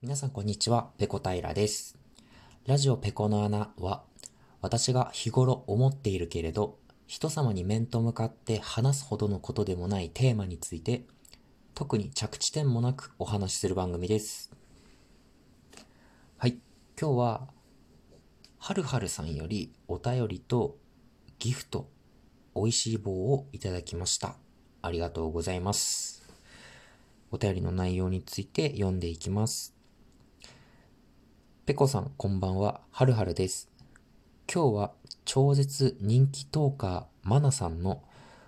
皆さんこんにちは、ペコ平です。ラジオペコの穴は、私が日頃思っているけれど、人様に面と向かって話すほどのことでもないテーマについて、特に着地点もなくお話しする番組です。はい、今日は、はるはるさんよりお便りとギフト、美味しい棒をいただきました。ありがとうございます。お便りの内容について読んでいきます。ペコさん、こんばんは。はるはるです。今日は超絶人気トーカー、マナさんの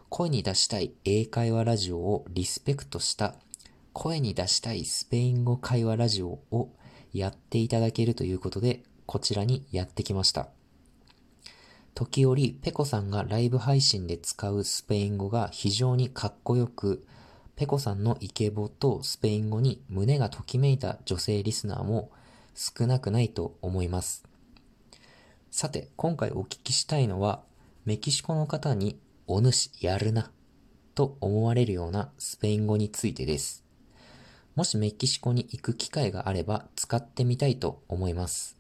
声に出したい英会話ラジオをリスペクトした声に出したいスペイン語会話ラジオをやっていただけるということで、こちらにやってきました。時折、ペコさんがライブ配信で使うスペイン語が非常にかっこよく、ペコさんのイケボとスペイン語に胸がときめいた女性リスナーも少なくないと思います。さて、今回お聞きしたいのは、メキシコの方にお主やるなと思われるようなスペイン語についてです。もしメキシコに行く機会があれば使ってみたいと思います。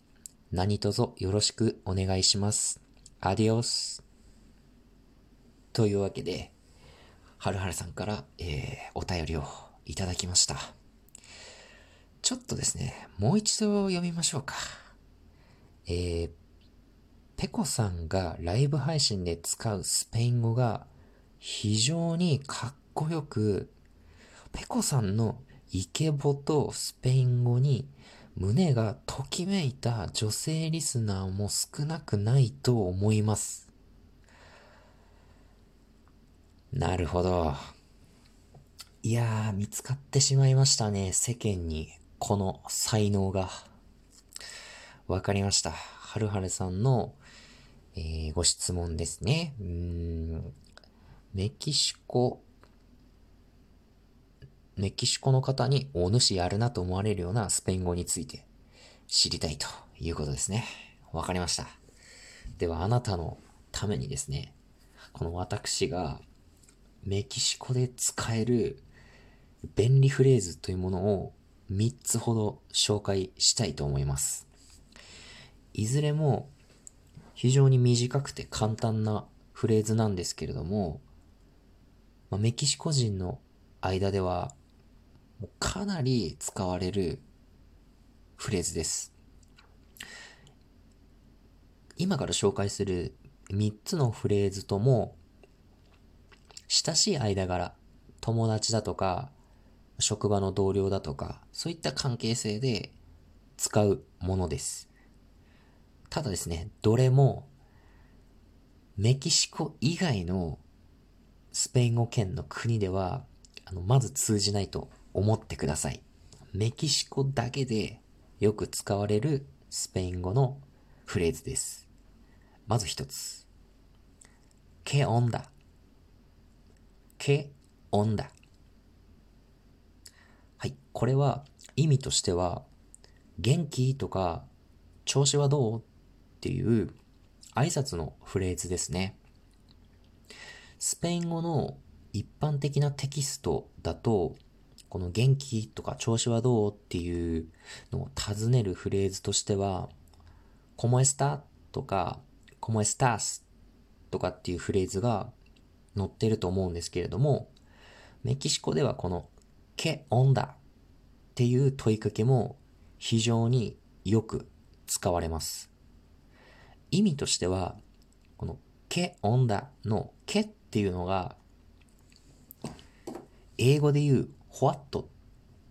何卒よろしくお願いします。アディオス。というわけで、はるはるさんから、えー、お便りをいただきました。ちょっとですね、もう一度読みましょうか。えー、ペコさんがライブ配信で使うスペイン語が非常にかっこよく、ペコさんのイケボとスペイン語に胸がときめいた女性リスナーも少なくないと思います。なるほど。いやー、見つかってしまいましたね、世間に。この才能が。わかりました。はるはるさんの、えー、ご質問ですね。うん、メキシコメキシコの方にお主やるなと思われるようなスペイン語について知りたいということですね。わかりました。ではあなたのためにですね、この私がメキシコで使える便利フレーズというものを3つほど紹介したいと思います。いずれも非常に短くて簡単なフレーズなんですけれども、まあ、メキシコ人の間ではかなり使われるフレーズです。今から紹介する3つのフレーズとも、親しい間柄、友達だとか、職場の同僚だとか、そういった関係性で使うものです。ただですね、どれも、メキシコ以外のスペイン語圏の国では、あの、まず通じないと思ってください。メキシコだけでよく使われるスペイン語のフレーズです。まず一つ。ケオンダ。ケオンダ。これは意味としては、元気とか、調子はどうっていう挨拶のフレーズですね。スペイン語の一般的なテキストだと、この元気とか調子はどうっていうのを尋ねるフレーズとしては、como está とか como estás とかっていうフレーズが載ってると思うんですけれども、メキシコではこの que onda っていう問いかけも非常によく使われます。意味としては、この que onda の que っていうのが英語で言う what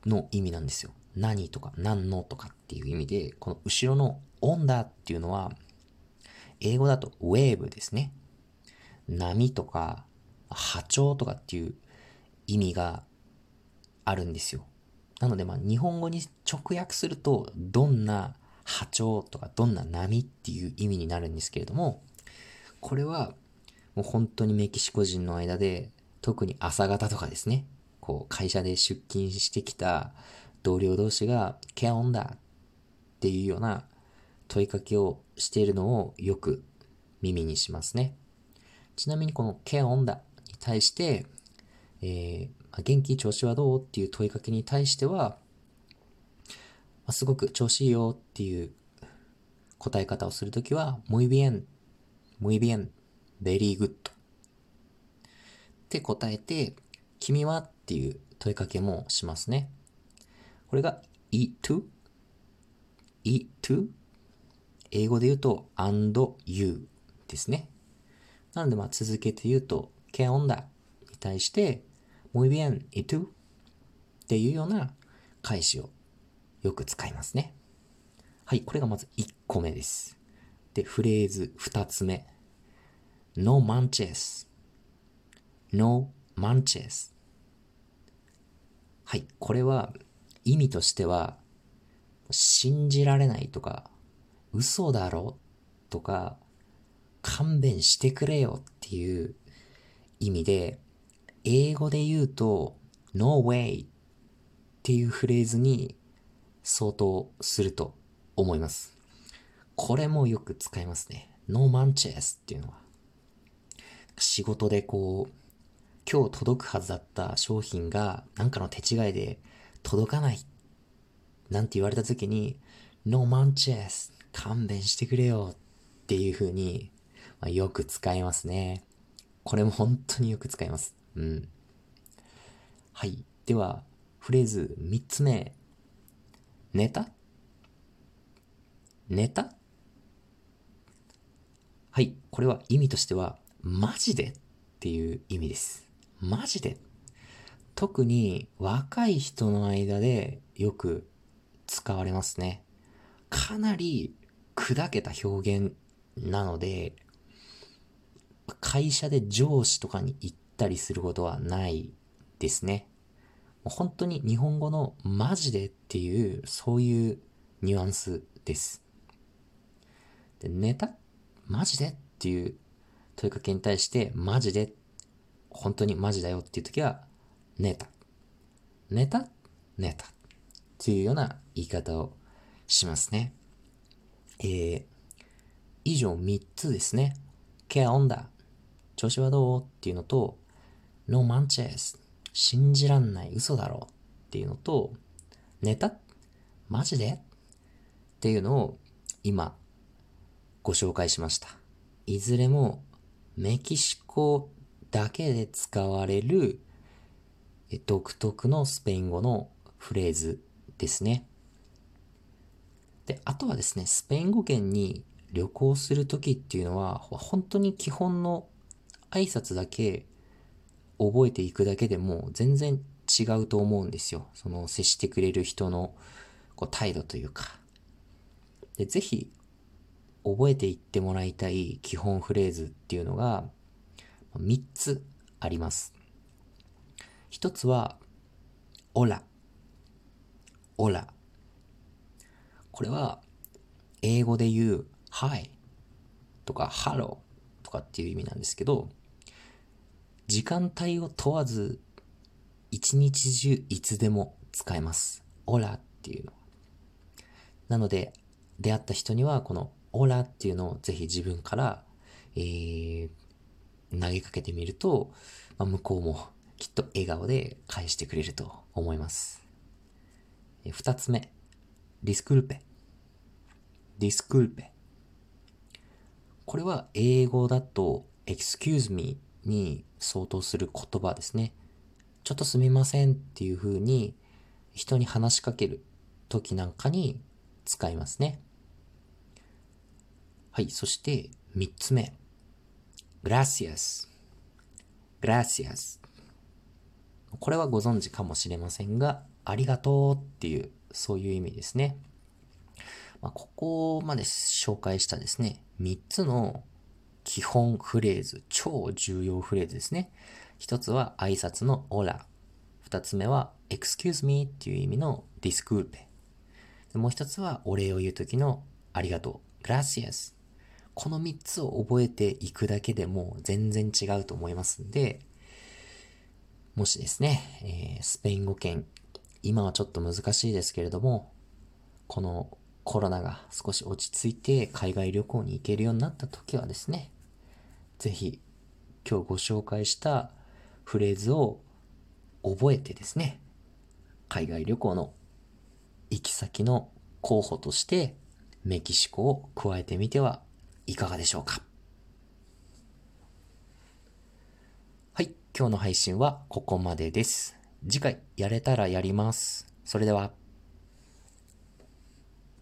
の意味なんですよ。何とか何のとかっていう意味で、この後ろの on だっていうのは、英語だと wave ですね。波とか波長とかっていう意味があるんですよ。なのでまあ日本語に直訳するとどんな波長とかどんな波っていう意味になるんですけれども、これはもう本当にメキシコ人の間で特に朝方とかですね、こう、会社で出勤してきた同僚同士が、ケアオンだっていうような問いかけをしているのをよく耳にしますね。ちなみにこのケアオンだに対して、えー、元気？調子はどう？っていう問いかけに対しては、すごく調子いいよっていう答え方をするときは、muy bien, muy bien, very good って答えて、君はっていう問いかけもしますね。これが e to, e to 英語で言うと and you ですね。なのでまあ続けて言うと que onda に対して muy bien, y tú? っていうような返しをよく使いますね。はい、これがまず1個目です。で、フレーズ2つ目。no manches, no manches はい、これは意味としては信じられないとか嘘だろとか勘弁してくれよっていう意味で英語で言うと no way っていうフレーズに相当すると思います。これもよく使いますね。no manches っていうのは。仕事でこう、今日届くはずだった商品がなんかの手違いで届かないなんて言われた時に no manches 勘弁してくれよっていう風に、まあ、よく使いますね。これも本当によく使います。うん。はい。では、フレーズ3つ目。寝た？寝た？はい。これは意味としては、マジでっていう意味です。マジで。特に若い人の間でよく使われますね。かなり砕けた表現なので、会社で上司とかに行ったりすることはないですね。本当に日本語のマジでっていう、そういうニュアンスです。で、ネタ？マジでっていう問いかけに対して、マジで、本当にマジだよっていう時は、ネタ。ネタ？ネタ。っていうような言い方をしますね。えー、以上3つですね。ケアオンだ。調子はどう？っていうのと、No manches 信じらんない嘘だろっていうのと、ネタ？マジで？っていうのを今ご紹介しました。いずれもメキシコだけで使われる独特のスペイン語のフレーズですね。で、あとはですね、スペイン語圏に旅行するときっていうのは、本当に基本の挨拶だけ覚えていくだけでも全然違うと思うんですよ。その接してくれる人のこう態度というか。で、ぜひ覚えていってもらいたい基本フレーズっていうのが3つあります。1つは、オラ。オラ。これは、英語で言う、Hi とか Hello とかっていう意味なんですけど、時間帯を問わず、一日中いつでも使えます。オラっていうの。なので、出会った人には、このオラっていうのをぜひ自分から、えー、投げかけてみると、まあ、向こうもきっと笑顔で返してくれると思います。二つ目、ディスクルペ。ディスクルペ。これは英語だと excuse me に相当する言葉ですね。ちょっとすみませんっていう風に人に話しかける時なんかに使いますね。はい、そして三つ目。gracias。gracias。これはご存知かもしれませんが、ありがとうっていうそういう意味ですね。まあ、ここまで紹介したですね、3つの基本フレーズ、超重要フレーズですね。一つは挨拶のオラ。二つ目は excuse me っていう意味の disculpe。もう一つはお礼を言うときのありがとう。gracias。この3つを覚えていくだけでも全然違うと思いますんで、もしですね、えー、スペイン語圏今はちょっと難しいですけれども、このコロナが少し落ち着いて海外旅行に行けるようになった時はですね、ぜひ今日ご紹介したフレーズを覚えてですね、海外旅行の行き先の候補としてメキシコを加えてみてはいかがでしょうかはい、今日の配信はここまでです。次回やれたらやります。それでは。